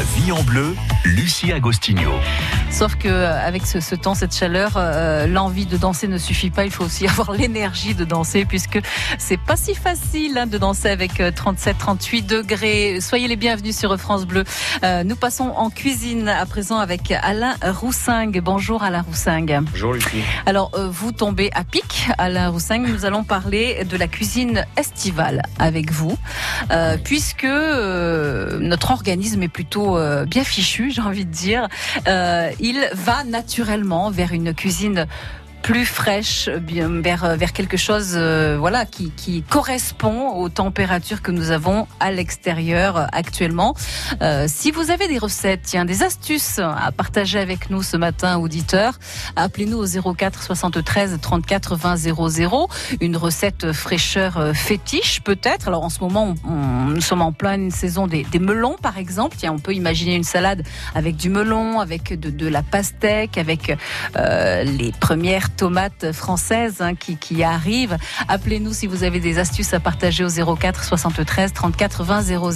La vie en bleu, Lucie Agostinho. Sauf que euh, avec ce, ce temps, cette chaleur, euh, l'envie de danser ne suffit pas. Il faut aussi avoir l'énergie de danser, puisque c'est pas si facile hein, de danser avec 37-38 degrés. Soyez les bienvenus sur France Bleu. Euh, nous passons en cuisine à présent avec Alain Roussingue. Bonjour Alain Roussingue. Bonjour Lucie. Alors euh, vous tombez à pic, Alain Roussingue. Nous allons parler de la cuisine estivale avec vous, euh, puisque euh, notre organisme est plutôt euh, bien fichu, j'ai envie de dire. Euh, il va naturellement vers une cuisine plus fraîche, vers vers quelque chose, euh, voilà, qui, qui correspond aux températures que nous avons à l'extérieur euh, actuellement. Euh, si vous avez des recettes, tiens, des astuces à partager avec nous ce matin, auditeurs, appelez-nous au 04 73 34 20 00. Une recette fraîcheur euh, fétiche, peut-être. Alors en ce moment, nous sommes en pleine saison des, des melons, par exemple. Tiens, on peut imaginer une salade avec du melon, avec de, de la pastèque, avec euh, les premières tomates françaises hein, qui, qui arrivent. Appelez-nous si vous avez des astuces à partager au 04 73 34 20 00.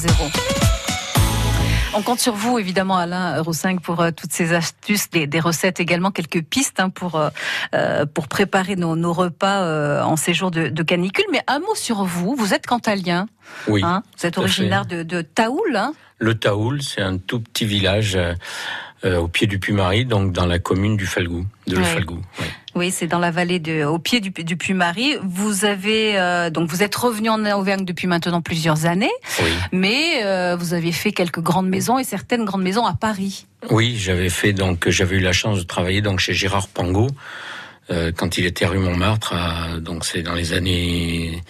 On compte sur vous, évidemment, Alain Roussingue, pour euh, toutes ces astuces, des, des recettes également, quelques pistes hein, pour euh, euh, pour préparer nos, nos repas euh, en séjour de, de canicule. Mais un mot sur vous. Vous êtes cantalien, Oui. hein Vous êtes originaire de, de Taoul, hein Le Taoul, c'est un tout petit village euh, au pied du Puy-Marie, donc dans la commune du Falgou, de Le Ouais. Falgou. ouais. Oui, c'est dans la vallée de, au pied du, du Puy-Marie. Vous avez euh, donc vous êtes revenu en Auvergne depuis maintenant plusieurs années, Oui. mais euh, vous avez fait quelques grandes maisons et certaines grandes maisons à Paris. Oui, j'avais fait donc j'avais eu la chance de travailler donc chez Gérard Pangot euh, quand il était rue Montmartre. à- donc c'est dans les années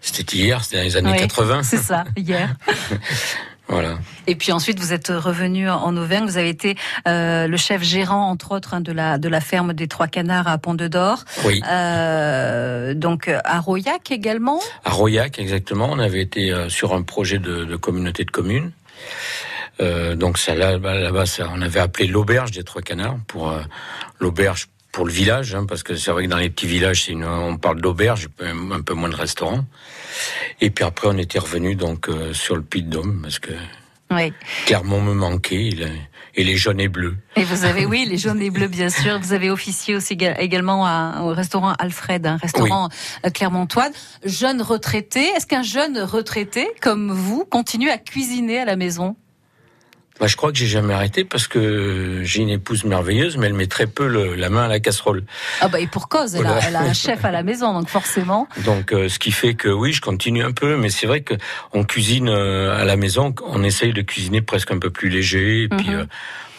c'était hier, c'était dans les années Oui, 80. C'est ça, hier. Voilà. Et puis ensuite, vous êtes revenu en Auvergne. Vous avez été euh, le chef gérant, entre autres, hein, de la de la ferme des Trois Canards à Pont de Dor. Oui. Euh, donc à Royac également? À Royac, exactement. On avait été euh, sur un projet de, de communauté de communes. Euh, donc ça là, là-bas, ça, on avait appelé l'auberge des Trois Canards pour euh, l'auberge pour le village, hein, parce que c'est vrai que dans les petits villages, une, on parle d'auberge, un peu moins de restaurants. Et puis après, on était revenu donc euh, sur le Puy de Dôme, parce que Oui. Clermont me manquait, et, le- et les jaunes et bleus. Et vous avez, oui, les jaunes et bleus, bien sûr. Vous avez officié aussi éga- également à- au restaurant Alfred, un restaurant euh, clermontois. Jeune retraité. Est-ce qu'un jeune retraité comme vous continue à cuisiner à la maison? Bah, je crois que j'ai jamais arrêté parce que j'ai une épouse merveilleuse, mais elle met très peu le- la main à la casserole. Ah bah et pour cause, elle a, Voilà. elle a un chef à la maison, donc forcément. Donc, euh, ce qui fait que oui, je continue un peu, mais c'est vrai que on cuisine euh, à la maison, on essaye de cuisiner presque un peu plus léger, et puis Mhm. euh,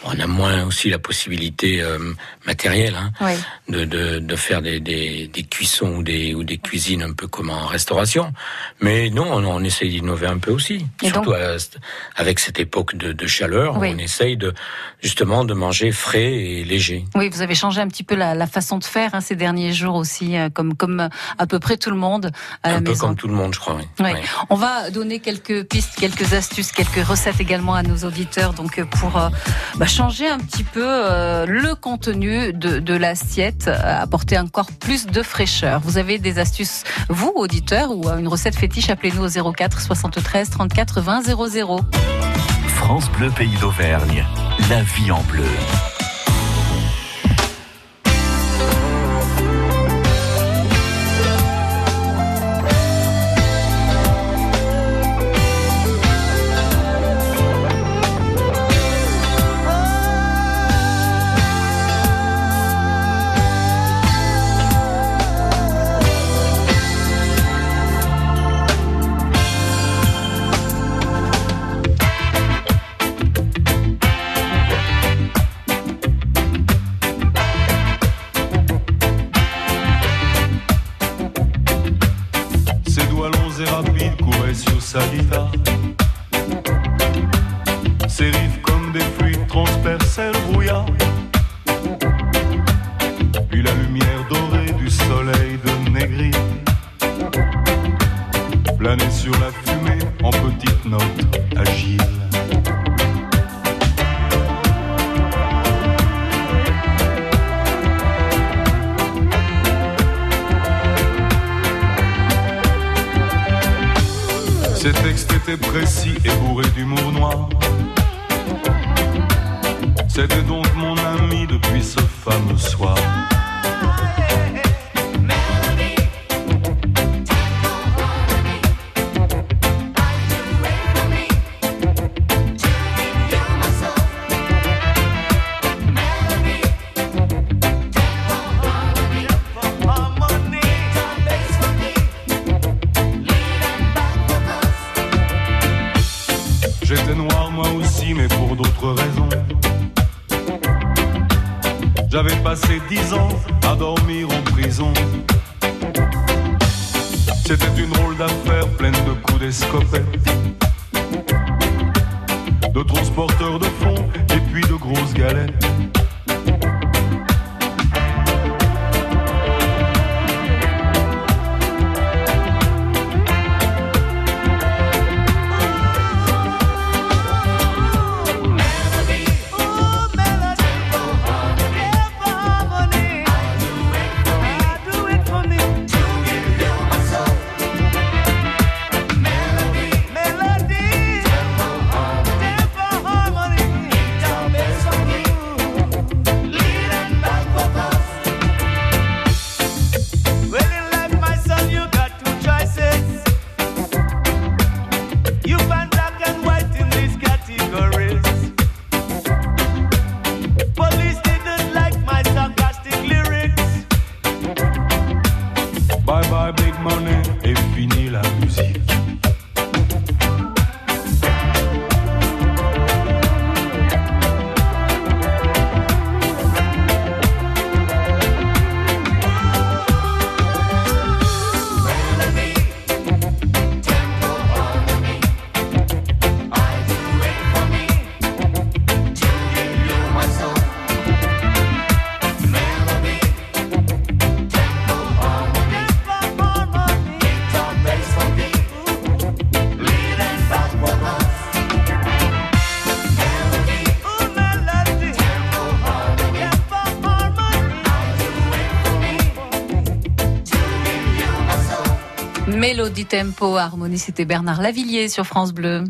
on a moins aussi la possibilité euh, matérielle hein, Oui. de, de, de faire des, des, des cuissons ou des, ou des cuisines un peu comme en restauration. Mais non, on, on essaye d'innover un peu aussi, Et surtout à- avec cette époque de, de chaleur, Oui. on essaye de justement de manger frais et léger. Oui, vous avez changé un petit peu la, la façon de faire hein, ces derniers jours aussi, euh, comme comme euh, à peu près tout le monde à la un peu maison. comme tout le monde, je crois. Oui. Oui. On va donner quelques pistes, quelques astuces, quelques recettes également à nos auditeurs, donc euh, pour euh, bah, changer un petit peu euh, le contenu de, de l'assiette, euh, apporter encore plus de fraîcheur. Vous avez des astuces, vous auditeurs, ou une recette fétiche Appelez-nous au 04 73 34 20 00. France Bleu Pays d'Auvergne. La vie en bleu. J'avais passé dix ans à dormir en prison. C'était une drôle d'affaire pleine de coups d'escopette, de transporteurs de fonds et puis de grosses galettes. Tempo Harmonie, c'était Bernard Lavillier sur France Bleu.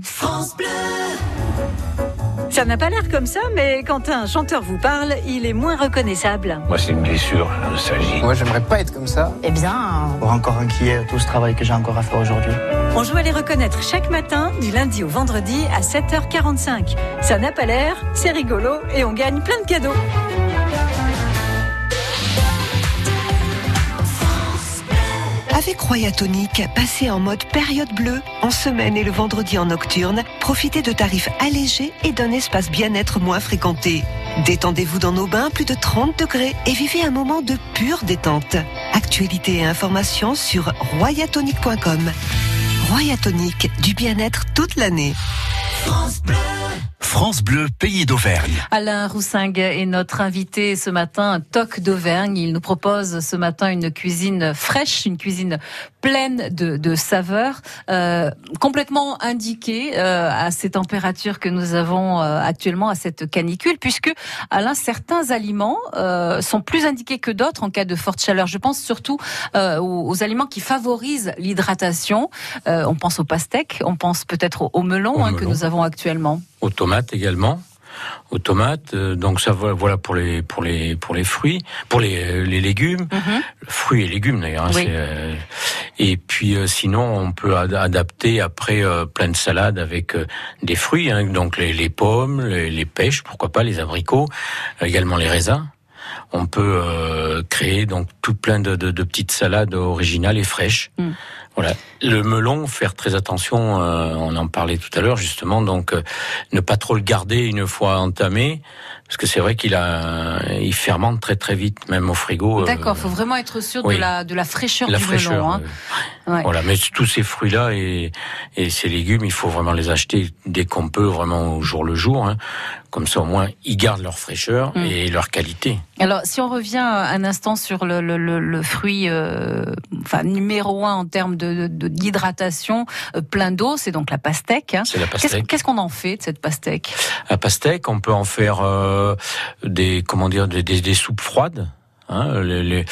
Ça n'a pas l'air comme ça, mais quand un chanteur vous parle, il est moins reconnaissable. Moi, c'est une blessure, la nostalgie. Moi, j'aimerais pas être comme ça. Eh bien, Pour encore inquiet tout ce travail que j'ai encore à faire aujourd'hui. on joue à les reconnaître chaque matin, du lundi au vendredi à 7h45. Ça n'a pas l'air, c'est rigolo et on gagne plein de cadeaux. Avec Royatonic, passez en mode période bleue, en semaine et le vendredi en nocturne, profitez de tarifs allégés et d'un espace bien-être moins fréquenté. Détendez-vous dans nos bains plus de 30 degrés et vivez un moment de pure détente. Actualités et informations sur royatonic.com. Royatonic, du bien-être toute l'année. France Bleu, pays d'Auvergne. Alain Roussingue est notre invité ce matin, Toc d'Auvergne. Il nous propose ce matin une cuisine fraîche, une cuisine pleine de, de saveurs, euh, complètement indiquée euh, à ces températures que nous avons euh, actuellement, à cette canicule, puisque Alain, certains aliments euh, sont plus indiqués que d'autres en cas de forte chaleur. Je pense surtout euh, aux, aux aliments qui favorisent l'hydratation. Euh, on pense aux pastèques, on pense peut-être au, au melon, Au hein, que nous avons actuellement. aux tomates également aux tomates euh, donc ça voilà pour les pour les pour les fruits pour les, euh, les légumes Mhm. fruits et légumes d'ailleurs hein, Oui. euh, et puis sinon on peut ad- adapter après plein de salades avec des fruits hein, donc les, les pommes les, les pêches pourquoi pas les abricots également les raisins on peut euh, créer donc tout plein de, de, de petites salades originales et fraîches. Mm. Voilà. Le melon, faire très attention. euh, on en parlait tout à l'heure justement. Donc, euh, ne pas trop le garder une fois entamé, parce que c'est vrai qu'il a, il fermente très très vite, même au frigo. D'accord, faut vraiment être sûr oui. de la de la fraîcheur la du fraîcheur. melon. Hein. Ouais. Voilà, mais tous ces fruits-là et, et ces légumes, il faut vraiment les acheter dès qu'on peut, vraiment au jour le jour. Hein. Comme ça, au moins, ils gardent leur fraîcheur Mm. et leur qualité. Alors, si on revient un instant sur le, le, le, le fruit, euh, enfin numéro un en termes de de- d'hydratation, euh, plein d'eau, c'est donc la pastèque. hein. C'est la Qu'est-ce pastèque. qu'est-ce qu'on en fait de cette pastèque? À pastèque, on peut en faire euh, des comment dire des, des, des soupes froides. Hein, les, les,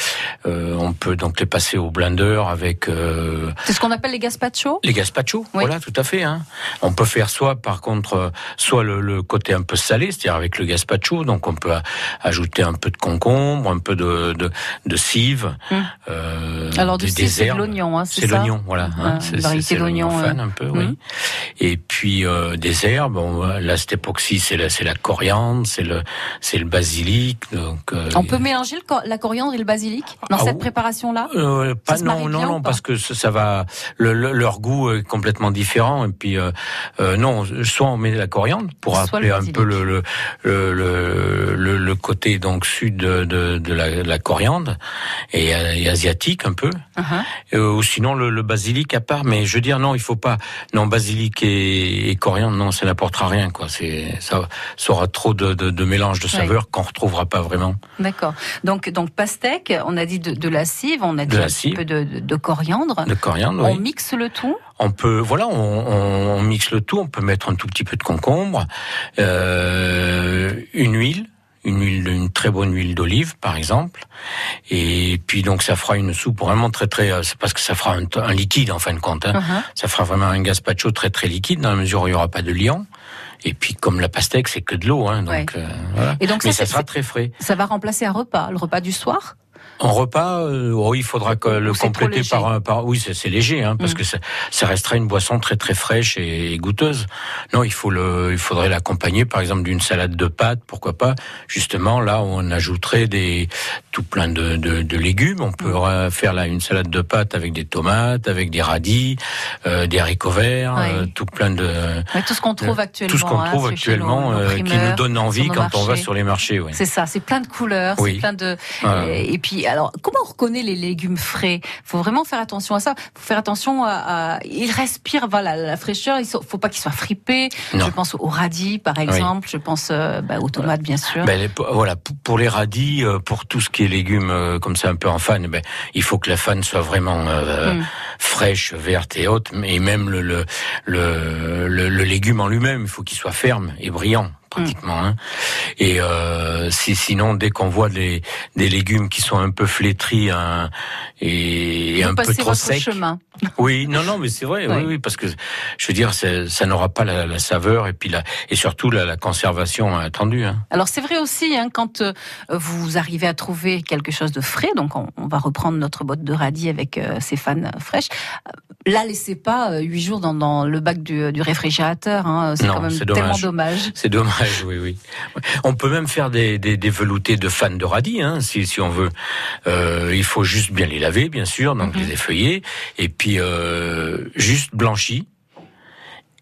euh, on peut donc les passer au blender avec. Euh, C'est ce qu'on appelle les gazpacho? Les gazpacho, Oui. voilà, tout à fait. Hein. On peut faire soit, par contre, euh, soit le, le côté un peu salé, c'est-à-dire avec le gazpacho, donc on peut ajouter un peu de concombre, un peu de, de, de cive, Hum. euh, Alors, du des, cive, c'est de l'oignon, hein, c'est C'est ça? l'oignon, voilà. hein. Ouais, C'est- l'oignon fan un peu, hum. oui. Et puis des herbes. Bon, là, cette époque-ci, c'est la, la coriandre, c'est le, c'est le basilic. Donc, On peut mélanger le la coriandre et le basilic dans Ah, cette préparation-là? Euh, pas non non non parce que ça, ça va le, le- leur goût est complètement différent et puis euh, euh, non soit on met de la coriandre pour le un peu le le, côté donc sud de, de, de la, de la coriandre et, et asiatique un peu. Uh-huh. Ou sinon le, basilic à part mais je veux dire non il faut pas non basilic et, et coriandre non ça n'apportera rien quoi. C'est ça, ça aura trop de, de, de mélange de saveurs qu'on retrouvera pas vraiment. D'accord. Donc, donc pastèque, on a dit de, de la cive, on a dit la un petit peu de, de- de coriandre. de coriandre On oui. mixe le tout. On peut, voilà, on, on- on mixe le tout. On peut mettre un tout petit peu de concombre, euh, une huile, une huile, une très bonne huile d'olive, par exemple. Et puis donc ça fera une soupe vraiment très très, euh, c'est parce que ça fera un, un liquide en fin de compte. hein. Uh-huh. Ça fera vraiment un gazpacho très très liquide dans la mesure où il n'y aura pas de liant. Et puis comme la pastèque, c'est que de l'eau, hein, donc Ouais. euh, voilà. Et donc Mais ça, sera très frais. Ça va remplacer un repas, le repas du soir? En repas, euh, oh, il faudra que le compléter par, un- par oui, c'est léger, hein, parce Mm. que ça, ça restera une boisson très très fraîche et, et goûteuse. Non, il faut le, il faudrait l'accompagner, par exemple, d'une salade de pâtes, pourquoi pas. Justement, là, on ajouterait des tout plein de, de, de légumes. On peut euh, faire là une salade de pâtes avec des tomates, avec des radis, euh, des haricots verts, Oui. euh, tout plein de tout ce qu'on trouve actuellement. tout ce qu'on hein, trouve actuellement nos euh, qui nous donne envie quand on va sur les marchés. Oui. C'est ça, c'est plein de couleurs, c'est plein de. Et puis, alors, comment on reconnaît les légumes frais? Faut vraiment faire attention à ça. Faut faire attention à. à- Ils respirent, voilà, la fraîcheur. Il faut pas qu'ils soient fripés. Non. Je pense au radis, par exemple. Je pense euh, bah, aux tomates, bien sûr. Ben, les- voilà, pour- les radis, euh, pour tout ce qui est légumes euh, comme ça un peu en fan, ben, il faut que la fan soit vraiment euh, Mm. fraîche, verte et haute, et même le le, le, le- le légume en lui-même, il faut qu'il soit ferme et brillant pratiquement. Hein. Et euh, si, sinon, dès qu'on voit des, des légumes qui sont un peu flétris hein, et, et un peu trop secs, chemin. oui, non, non, mais c'est vrai, Oui. oui, oui, parce que je veux dire, ça n'aura pas la, la saveur et puis la, et surtout la, la conservation attendue. Hein. Alors c'est vrai aussi hein, quand euh, vous arrivez à trouver quelque chose de frais, donc on, on va reprendre notre botte de radis avec euh, ces fans fraîches. euh, Là, laissez pas euh, huit jours dans, dans le bac du, du réfrigérateur. C'est quand même tellement dommage. C'est dommage, oui, oui. On peut même faire des, des, des veloutés de fans de radis, hein, si, si on veut. Euh, il faut juste bien les laver, bien sûr, donc Mhm. les effeuiller, et puis euh, juste blanchis.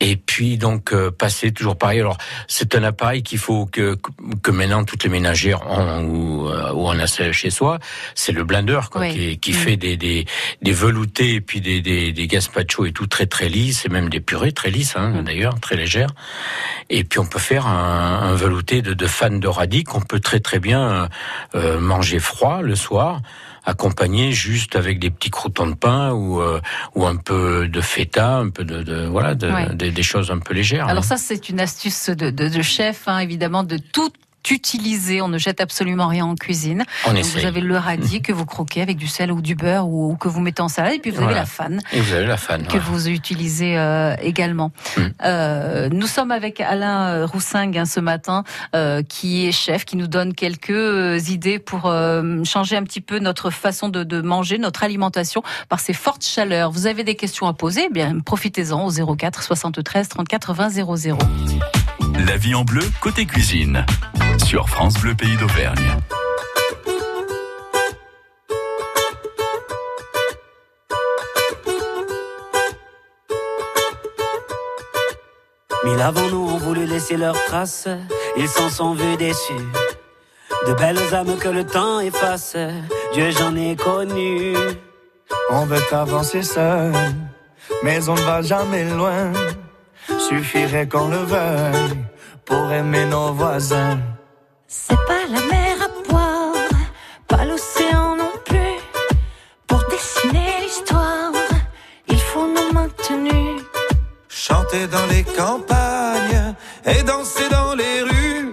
Et puis donc euh, passer toujours pareil. Alors c'est un appareil qu'il faut que que maintenant toutes les ménagères ont ou, euh, ou on a chez soi. C'est le blender quoi, Oui. qui, qui Mm. fait des, des des veloutés et puis des des, des gazpacho et tout très très lisses et même des purées très lisses hein, Mm. d'ailleurs très légères. Et puis on peut faire un, un velouté de, de fan de radis qu'on peut très très bien euh, manger froid le soir, accompagné juste avec des petits croutons de pain ou euh, ou un peu de feta, un peu de, de voilà, de, Ouais. des, des choses un peu légères. Alors hein. ça, c'est une astuce de, de, de chef, hein, évidemment, de tout utiliser. On ne jette absolument rien en cuisine. on Donc, essaye. vous avez le radis que vous croquez avec du sel ou du beurre ou, ou que vous mettez en salade, et puis vous avez la fan Et vous avez la fan. que vous utilisez euh, également. Mm. Euh, nous sommes avec Alain euh, Roussingue hein, ce matin, euh, qui est chef, qui nous donne quelques idées pour changer un petit peu notre façon de, de manger, notre alimentation par ces fortes chaleurs. Vous avez des questions à poser? Eh Bien, profitez-en au 04 73 34 20 00. La vie en bleu côté cuisine. Sur France Bleu Pays d'Auvergne. Mille avant nous ont voulu laisser leurs traces, ils s'en sont vus déçus. De belles âmes que le temps efface, Dieu j'en ai connu. On veut avancer seul, mais on ne va jamais loin. Suffirait qu'on le veuille pour aimer nos voisins. C'est pas la mer à boire, pas l'océan non plus. Pour dessiner l'histoire, il faut nos maintenus. Chanter dans les campagnes et danser dans les rues.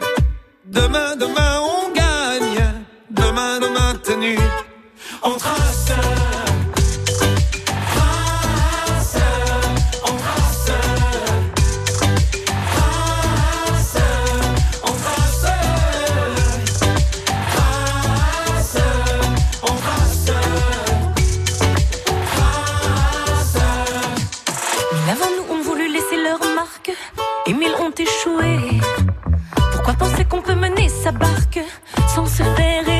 Demain, demain, on gagne. Demain, demain, maintenu. On trace. Pourquoi penser qu'on peut mener sa barque sans se faire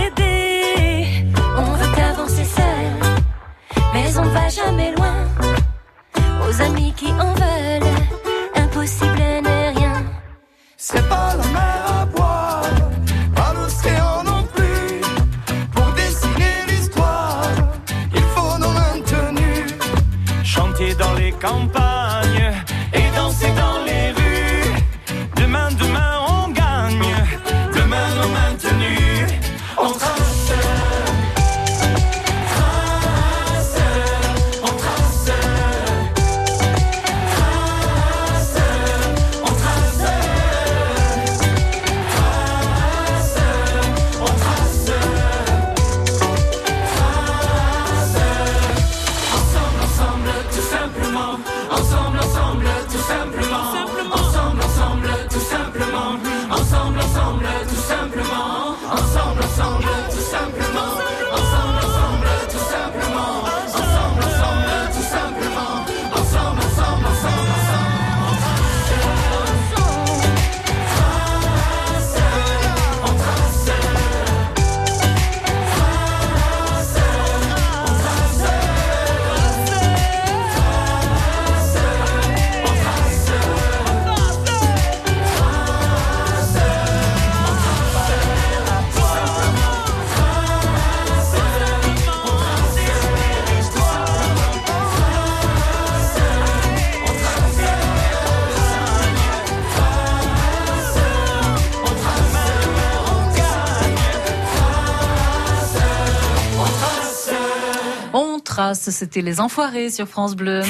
C'était les enfoirés sur France Bleu.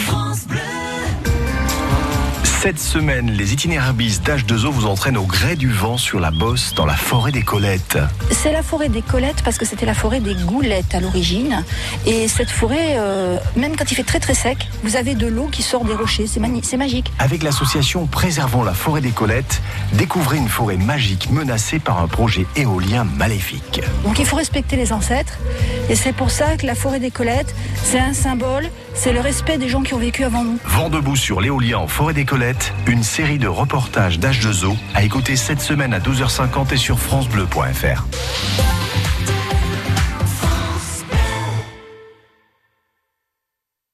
Cette semaine, les itinéraristes d'H2O vous entraînent au gré du vent sur la bosse dans la forêt des Colettes. C'est la forêt des Colettes parce que c'était la forêt des Goulettes à l'origine. Et cette forêt, euh, même quand il fait très très sec, vous avez de l'eau qui sort des rochers. C'est mani- c'est magique. Avec l'association Préservons la forêt des Colettes, découvrez une forêt magique menacée par un projet éolien maléfique. Donc il faut respecter les ancêtres. Et c'est pour ça que la forêt des Colettes, c'est un symbole, c'est le respect des gens qui ont vécu avant nous. Vent debout sur l'éolien en forêt des Colettes, une série de reportages d'H2O à écouter cette semaine à 12h50 et sur francebleu.fr.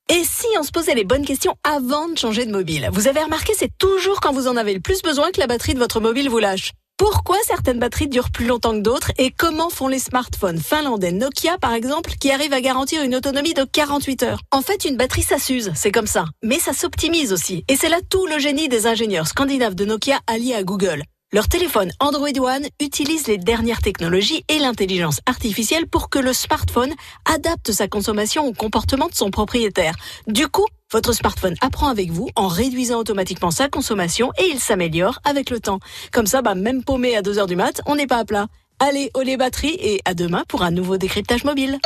Et si on se posait les bonnes questions avant de changer de mobile? Vous avez remarqué, c'est toujours quand vous en avez le plus besoin que la batterie de votre mobile vous lâche. Pourquoi certaines batteries durent plus longtemps que d'autres et comment font les smartphones finlandais Nokia par exemple qui arrivent à garantir une autonomie de 48 heures? En fait, une batterie ça s'use, c'est comme ça, mais ça s'optimise aussi. Et c'est là tout le génie des ingénieurs scandinaves de Nokia alliés à Google. Leur téléphone Android One utilise les dernières technologies et l'intelligence artificielle pour que le smartphone adapte sa consommation au comportement de son propriétaire. Du coup, votre smartphone apprend avec vous en réduisant automatiquement sa consommation et il s'améliore avec le temps. Comme ça, bah, même paumé à 2 heures du mat, on n'est pas à plat. Allez, au les batteries et à demain pour un nouveau décryptage mobile.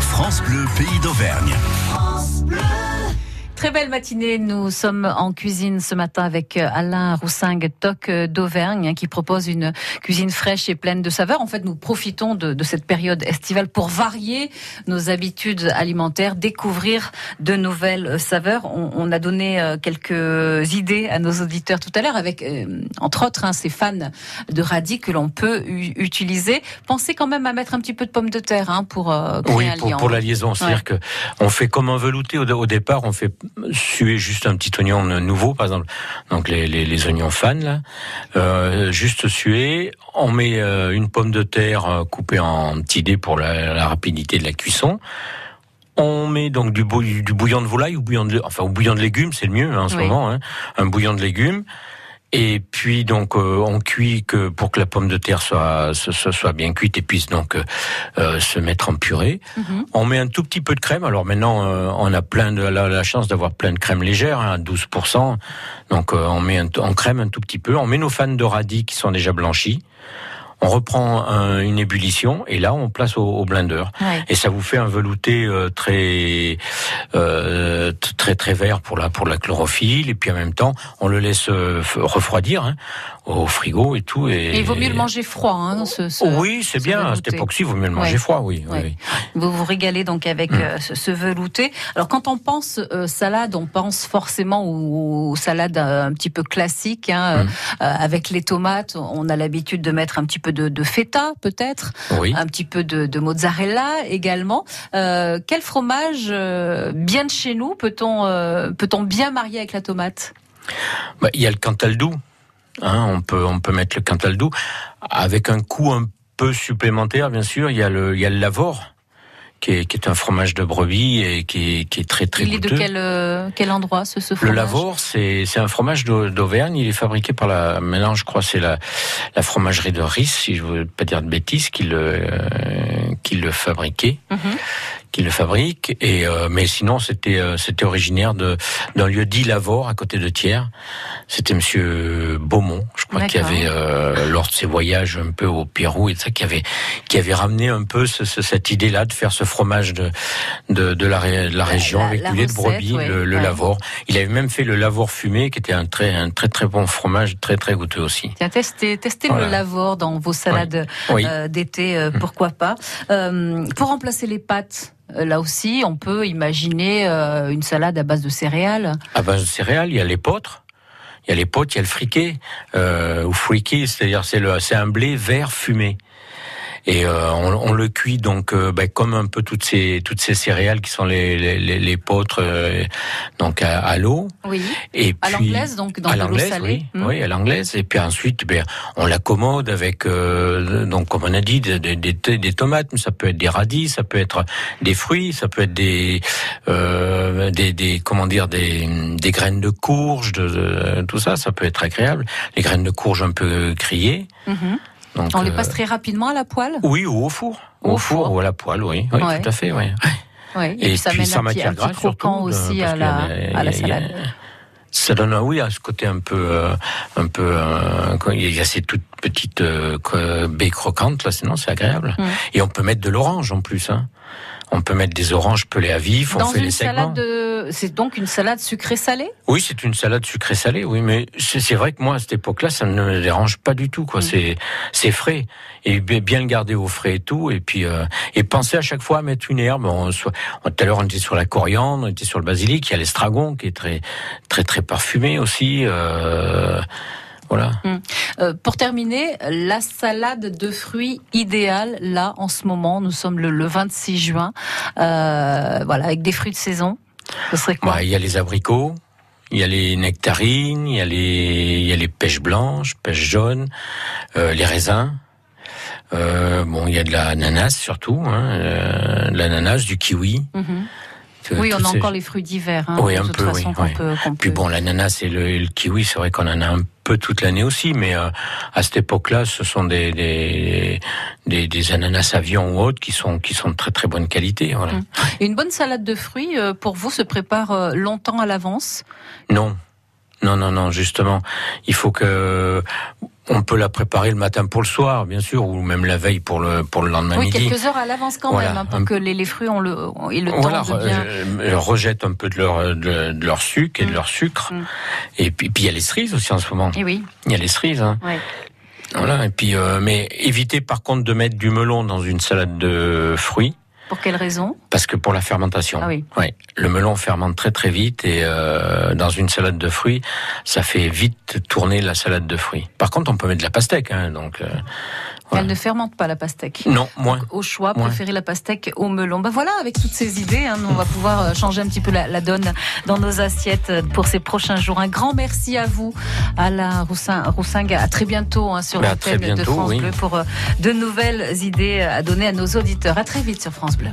France Bleu, pays d'Auvergne. Très belle matinée. Nous sommes en cuisine ce matin avec euh, Alain Roussingue, toc euh, d'Auvergne, hein, qui propose une cuisine fraîche et pleine de saveurs. En fait, nous profitons de, de cette période estivale pour varier nos habitudes alimentaires, découvrir de nouvelles euh, saveurs. On, on a donné quelques idées à nos auditeurs tout à l'heure avec, entre autres, hein, ces fans de radis que l'on peut utiliser. Pensez quand même à mettre un petit peu de pommes de terre hein, pour euh, créer Oui, un pour, lien. pour la liaison, c'est-à-dire Ouais. que on fait comme un velouté au, au départ, on fait suer juste un petit oignon nouveau, par exemple, donc les, les, les oignons fans là, euh, juste suer. On met euh, une pomme de terre euh, coupée en petits dés pour la, la rapidité de la cuisson. On met donc du, bou- du bouillon de volaille ou bouillon de, enfin, ou bouillon de légumes, c'est le mieux hein, en ce Oui. moment, hein, un bouillon de légumes. Et puis donc euh, on cuit que pour que la pomme de terre soit soit, soit bien cuite et puisse donc euh, euh, se mettre en purée. Mhm. On met un tout petit peu de crème. Alors maintenant, euh, on a plein de la, la chance d'avoir plein de crème légère, hein, à 12%. Donc euh, on met un, en crème un tout petit peu. On met nos fans de radis qui sont déjà blanchis. On reprend un- une ébullition et là on place au, au blender. Ouais. Et ça vous fait un velouté euh, très euh, très très vert pour la pour la chlorophylle et puis en même temps on le laisse euh, refroidir hein, au frigo et tout. Et, Et il vaut mieux le manger froid, hein, ce, ce- Oui, c'est ce bien. À cette époque-ci, il vaut mieux le manger Ouais. froid, oui. oui, Ouais. oui. Vous vous régalez donc avec Mm. ce, velouté. Alors quand on pense euh, salade, on pense forcément aux, aux salades un petit peu classiques, hein, Mm. avec les tomates. On a l'habitude de mettre un petit peu de, de feta, peut-être, Oui. un petit peu de, de mozzarella également. Euh, quel fromage euh, bien de chez nous peut-on euh, peut-on bien marier avec la tomate? Bah, Il y a le Cantal doux. Hein, on peut on peut mettre le Cantal doux avec un coût un peu supplémentaire, bien sûr. Il y a le il y a le Lavore. Qui est, qui est un fromage de brebis et qui est, qui est très très Il est de goûteux. quel euh, quel endroit ce, ce Le fromage Lavore, c'est c'est un fromage d'Au- d'Auvergne. Il est fabriqué par la maintenant, je crois, c'est la la fromagerie de Ris, si je veux pas dire de bêtises, qui le euh, qui le fabriquait, Mhm. Qui le fabrique. Et euh, mais sinon, c'était euh, c'était originaire de d'un lieu dit Lavore à côté de Thiers. C'était Monsieur Beaumont, je crois, qui avait euh, lors de ses voyages un peu au Pérou et ça, qui avait qui avait ramené un peu ce- ce- cette idée-là de faire ce fromage de de, de la, ré- de la région la- avec du lait de brebis, ouais, le, le ouais. Lavore. Il avait même fait le Lavore fumé, qui était un très un très très bon fromage, très très goûteux aussi. Tiens, testez, testez Voilà. le lavore dans vos salades Oui. euh, d'été, euh, pourquoi pas. Euh, pour remplacer les pâtes, là aussi, on peut imaginer euh, une salade à base de céréales. À base de céréales, il y a l'épeautre. Il y a l'épeautre, il y a le friquet, euh, ou friquet, c'est-à-dire c'est un blé vert fumé. Et euh, on, on le cuit donc euh, ben, comme un peu toutes ces toutes ces céréales qui sont les les, les, les potres, euh, donc à, à l'eau. Oui. Et À puis- l'anglaise, donc dans à de l'eau salée. oui, Hmm. oui, à l'anglaise. Et puis ensuite, ben, on l'accommode avec, euh, donc comme on a dit, des, des, des- des tomates, mais ça peut être des radis, ça peut être des fruits, ça peut être des, euh, des, des, comment dire, des, des graines de courge, de, de- tout ça, ça peut être agréable. Les graines de courge un peu grillées. Mhm. Donc, On les euh, passe très rapidement à la poêle? Oui, ou au four. Au, four, ou à la poêle, oui. Oui, Ouais. tout à fait, oui. Oui. Et, puis ça mène un petit, un petit croquant aussi à la, à la salade. Ça donne, un- oui, à ce côté un peu, euh, un peu, euh, il y a ces toutes petites euh, quoi, baies croquantes là, sinon c'est agréable. Mm. Et on peut mettre de l'orange en plus. Hein. On peut mettre des oranges pelées à vif. Dans on fait une les salade, de... c'est donc une salade sucrée-salée Oui, c'est une salade sucrée-salée, oui, mais c'est vrai que moi, à cette époque-là, ça ne me dérange pas du tout, quoi. Mm. C'est c'est frais et bi- bien le garder au frais et tout, et puis euh, et penser à chaque fois à mettre une herbe. On, soit, on- tout à l'heure, on était sur la coriandre, on était sur le basilic, il y a l'estragon qui est très très très parfumé aussi. Euh, voilà. Mm. Euh, pour terminer, la salade de fruits idéale, là, en ce moment, nous sommes le, le 26 juin, euh, voilà, avec des fruits de saison. Ce serait quoi? Bah, il y a les abricots, il y a les nectarines, il y a les, il y a les pêches blanches, pêches jaunes, euh, les raisins. Bon, il y a de l'ananas surtout, hein, de l'ananas, du kiwi. Mhm. Oui, on a ces- encore les fruits d'hiver. Hein, oui, un peu, façon, oui. peut- Puis peut- bon, l'ananas et le, et le kiwi, c'est vrai qu'on en a un peu toute l'année aussi, mais euh, à cette époque-là, ce sont des, des, des, des ananas avions ou autres qui sont, qui sont de très très bonne qualité. Voilà. Et Une bonne salade de fruits, euh, pour vous, se prépare euh, longtemps à l'avance? Non, non, non, non. Justement, il faut que on peut la préparer le matin pour le soir, bien sûr, ou même la veille pour le pour le lendemain Oui, midi. quelques heures à l'avance quand Voilà, même, hein, pour un- que les, les fruits ont le, ont- aient le voilà, temps de bien... re- euh, rejettent un peu de leur de, de leur sucre et de leur sucre. Mm. Et puis puis il y a les cerises aussi en ce moment. Et oui. Il y a les cerises. Hein. Ouais. Voilà. Et puis euh, mais évitez par contre de mettre du melon dans une salade de fruits. Pour quelle raison? Parce que pour la fermentation, Ah oui. ouais, le melon fermente très très vite et euh, dans une salade de fruits, ça fait vite tourner la salade de fruits. Par contre, on peut mettre de la pastèque, hein, donc euh, Elle ne fermente pas la pastèque. non, moins. Au choix, Ouais. préférez la pastèque au melon. Ben voilà, avec toutes ces idées, hein, on va pouvoir euh, changer un petit peu la, la donne dans nos assiettes euh, pour ces prochains jours. Un grand merci à vous, Alain Roussin, Roussingue. À très bientôt hein, sur très l'antenne de France oui. Bleu pour euh, de nouvelles idées à donner à nos auditeurs. À très vite sur France Bleu.